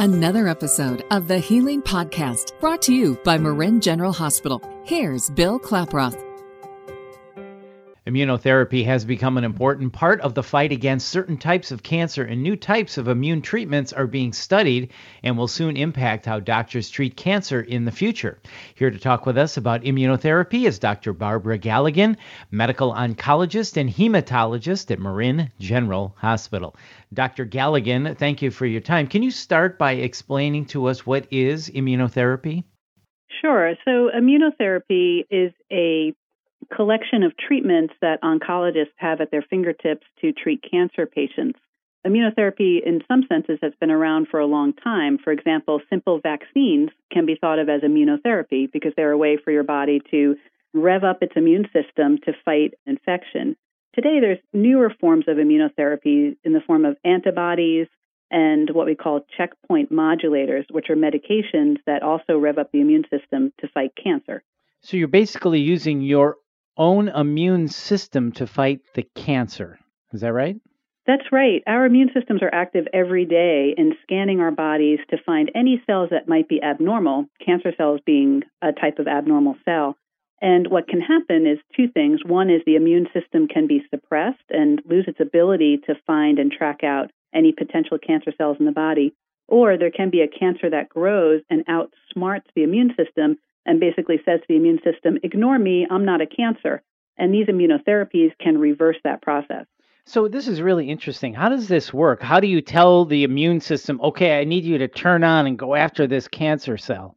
Another episode of the Healing Podcast brought to you by Marin General Hospital. Here's Bill Klaproth. Immunotherapy has become an important part of the fight against certain types of cancer, and new types of immune treatments are being studied and will soon impact how doctors treat cancer in the future. Here to talk with us about immunotherapy is Dr. Barbara Galligan, medical oncologist and hematologist at Marin General Hospital. Dr. Galligan, thank you for your time. Can you start by explaining to us what is immunotherapy? Sure. So, immunotherapy is a collection of treatments that oncologists have at their fingertips to treat cancer patients. Immunotherapy, in some senses, has been around for a long time. For example, simple vaccines can be thought of as immunotherapy because they're a way for your body to rev up its immune system to fight infection. Today, there's newer forms of immunotherapy in the form of antibodies and what we call checkpoint modulators, which are medications that also rev up the immune system to fight cancer. So you're basically using your own immune system to fight the cancer. Is that right? That's right. Our immune systems are active every day in scanning our bodies to find any cells that might be abnormal, cancer cells being a type of abnormal cell. And what can happen is two things. One is the immune system can be suppressed and lose its ability to find and track out any potential cancer cells in the body. Or there can be a cancer that grows and outsmarts the immune system and basically says to the immune system, ignore me, I'm not a cancer. And these immunotherapies can reverse that process. So, this is really interesting. How does this work? How do you tell the immune system, okay, I need you to turn on and go after this cancer cell?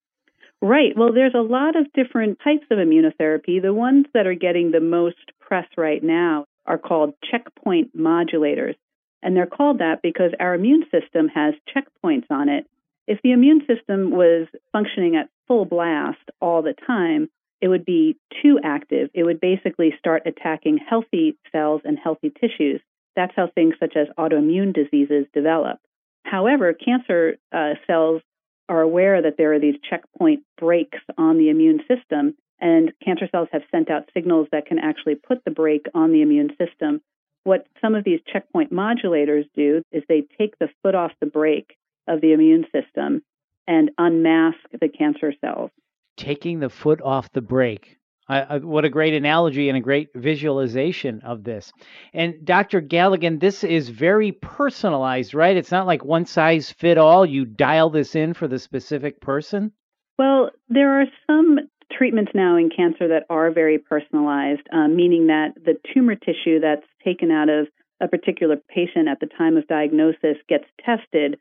Right. Well, there's a lot of different types of immunotherapy. The ones that are getting the most press right now are called checkpoint modulators. And they're called that because our immune system has checkpoints on it if the immune system was functioning at full blast all the time, it would be too active. It would basically start attacking healthy cells and healthy tissues. That's how things such as autoimmune diseases develop. However, cancer uh, cells are aware that there are these checkpoint brakes on the immune system, and cancer cells have sent out signals that can actually put the brake on the immune system. What some of these checkpoint modulators do is they take the foot off the brake of the immune system and unmask the cancer cells. Taking the foot off the brake. Uh, what a great analogy and a great visualization of this. And Dr. Galligan, this is very personalized, right? It's not like one size fit all. You dial this in for the specific person. Well, there are some treatments now in cancer that are very personalized, uh, meaning that the tumor tissue that's taken out of a particular patient at the time of diagnosis gets tested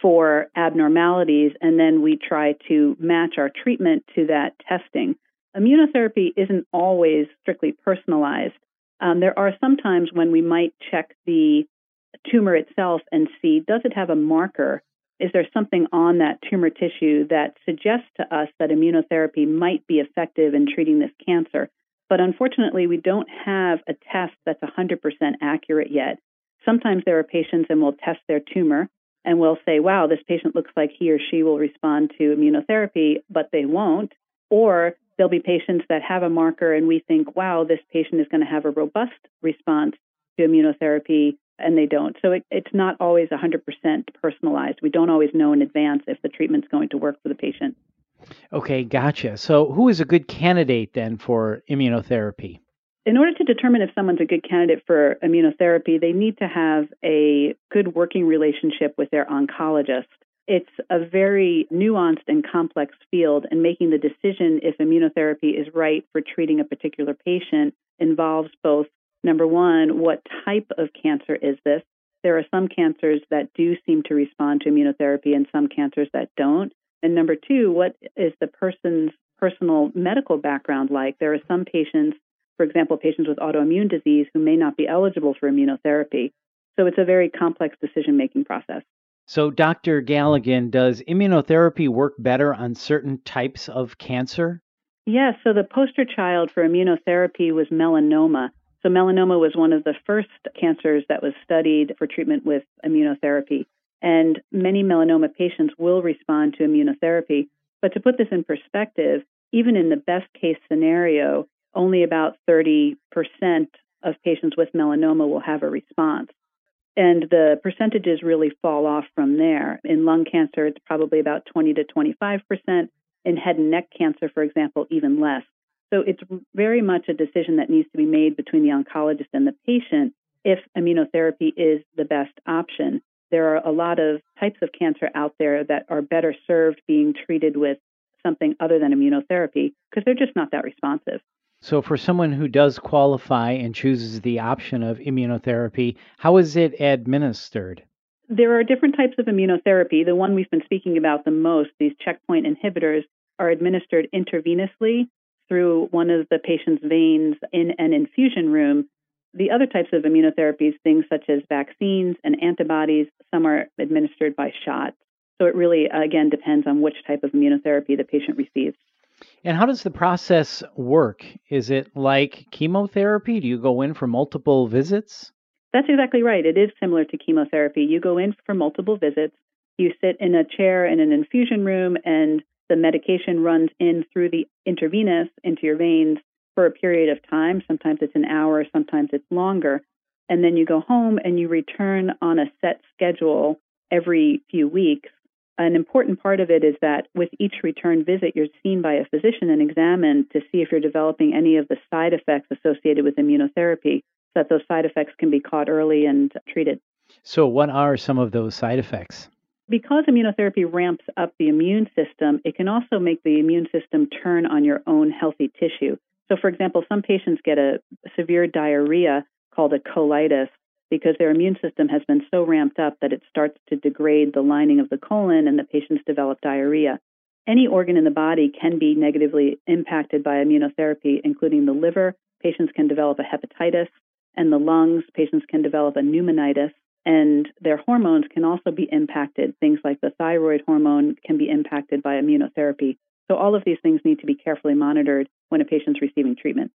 for abnormalities, and then we try to match our treatment to that testing. Immunotherapy isn't always strictly personalized. Um, there are some times when we might check the tumor itself and see does it have a marker? Is there something on that tumor tissue that suggests to us that immunotherapy might be effective in treating this cancer? But unfortunately, we don't have a test that's 100% accurate yet. Sometimes there are patients and we'll test their tumor and we'll say, wow, this patient looks like he or she will respond to immunotherapy, but they won't. Or there'll be patients that have a marker and we think, wow, this patient is going to have a robust response to immunotherapy, and they don't. So it, it's not always 100% personalized. We don't always know in advance if the treatment's going to work for the patient. Okay, gotcha. So who is a good candidate then for immunotherapy? In order to determine if someone's a good candidate for immunotherapy, they need to have a good working relationship with their oncologist. It's a very nuanced and complex field, and making the decision if immunotherapy is right for treating a particular patient involves both number one, what type of cancer is this? There are some cancers that do seem to respond to immunotherapy and some cancers that don't. And number two, what is the person's personal medical background like? There are some patients for example, patients with autoimmune disease who may not be eligible for immunotherapy. So it's a very complex decision making process. So, Dr. Galligan, does immunotherapy work better on certain types of cancer? Yes. So, the poster child for immunotherapy was melanoma. So, melanoma was one of the first cancers that was studied for treatment with immunotherapy. And many melanoma patients will respond to immunotherapy. But to put this in perspective, even in the best case scenario, only about 30% of patients with melanoma will have a response. And the percentages really fall off from there. In lung cancer, it's probably about 20 to 25%. In head and neck cancer, for example, even less. So it's very much a decision that needs to be made between the oncologist and the patient if immunotherapy is the best option. There are a lot of types of cancer out there that are better served being treated with something other than immunotherapy because they're just not that responsive. So, for someone who does qualify and chooses the option of immunotherapy, how is it administered? There are different types of immunotherapy. The one we've been speaking about the most, these checkpoint inhibitors, are administered intravenously through one of the patient's veins in an infusion room. The other types of immunotherapies, things such as vaccines and antibodies, some are administered by shot. So it really, again, depends on which type of immunotherapy the patient receives. And how does the process work? Is it like chemotherapy? Do you go in for multiple visits? That's exactly right. It is similar to chemotherapy. You go in for multiple visits. You sit in a chair in an infusion room, and the medication runs in through the intravenous into your veins for a period of time. Sometimes it's an hour, sometimes it's longer. And then you go home and you return on a set schedule every few weeks. An important part of it is that with each return visit, you're seen by a physician and examined to see if you're developing any of the side effects associated with immunotherapy, so that those side effects can be caught early and treated. So, what are some of those side effects? because immunotherapy ramps up the immune system, it can also make the immune system turn on your own healthy tissue. So, for example, some patients get a severe diarrhea called a colitis because their immune system has been so ramped up that it starts to degrade the lining of the colon and the patients develop diarrhea. Any organ in the body can be negatively impacted by immunotherapy, including the liver. Patients can develop a hepatitis, and the lungs. Patients can develop a pneumonitis and their hormones can also be impacted. Things like the thyroid hormone can be impacted by immunotherapy. So, all of these things need to be carefully monitored when a patient's receiving treatment.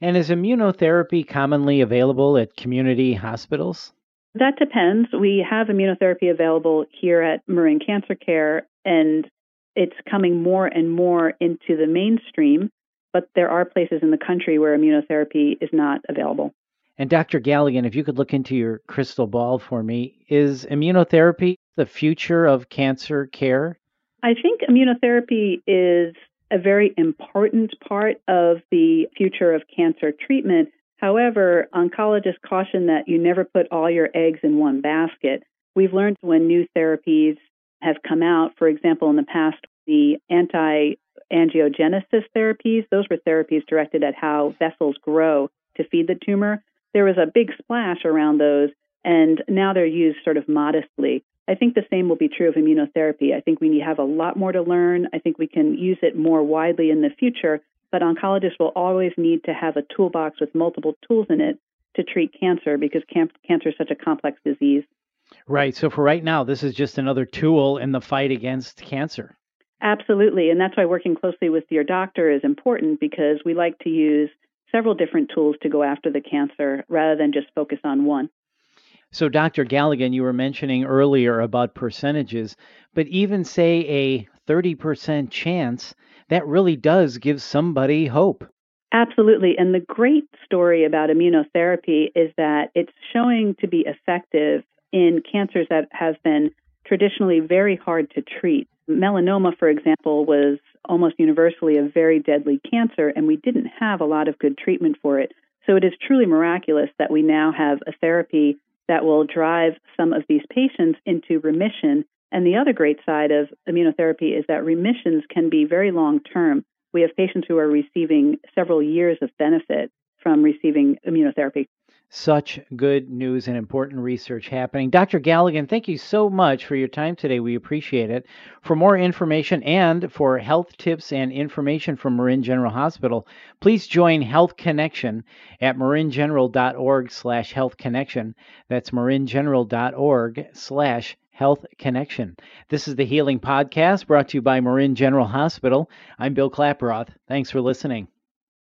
And is immunotherapy commonly available at community hospitals? That depends. We have immunotherapy available here at Marin Cancer Care, and it's coming more and more into the mainstream, but there are places in the country where immunotherapy is not available. And Dr. Galligan, if you could look into your crystal ball for me, is immunotherapy the future of cancer care? I think immunotherapy is a very important part of the future of cancer treatment. However, oncologists caution that you never put all your eggs in one basket. We've learned when new therapies have come out, for example, in the past, the anti angiogenesis therapies, those were therapies directed at how vessels grow to feed the tumor there was a big splash around those, and now they're used sort of modestly. I think the same will be true of immunotherapy. I think we have a lot more to learn. I think we can use it more widely in the future, but oncologists will always need to have a toolbox with multiple tools in it to treat cancer because can- cancer is such a complex disease. Right. So for right now, this is just another tool in the fight against cancer. Absolutely. And that's why working closely with your doctor is important because we like to use several different tools to go after the cancer rather than just focus on one. So, Dr. Galligan, you were mentioning earlier about percentages, but even say a 30% chance, that really does give somebody hope. Absolutely. And the great story about immunotherapy is that it's showing to be effective in cancers that have been traditionally very hard to treat. Melanoma, for example, was almost universally a very deadly cancer, and we didn't have a lot of good treatment for it. So it is truly miraculous that we now have a therapy that will drive some of these patients into remission. And the other great side of immunotherapy is that remissions can be very long term. We have patients who are receiving several years of benefit from receiving immunotherapy such good news and important research happening. Dr. Galligan, thank you so much for your time today. We appreciate it. For more information and for health tips and information from Marin General Hospital, please join Health Connection at maringeneral.org slash health connection. That's maringeneral.org slash Health Connection. This is the Healing Podcast brought to you by Marin General Hospital. I'm Bill Klaproth. Thanks for listening.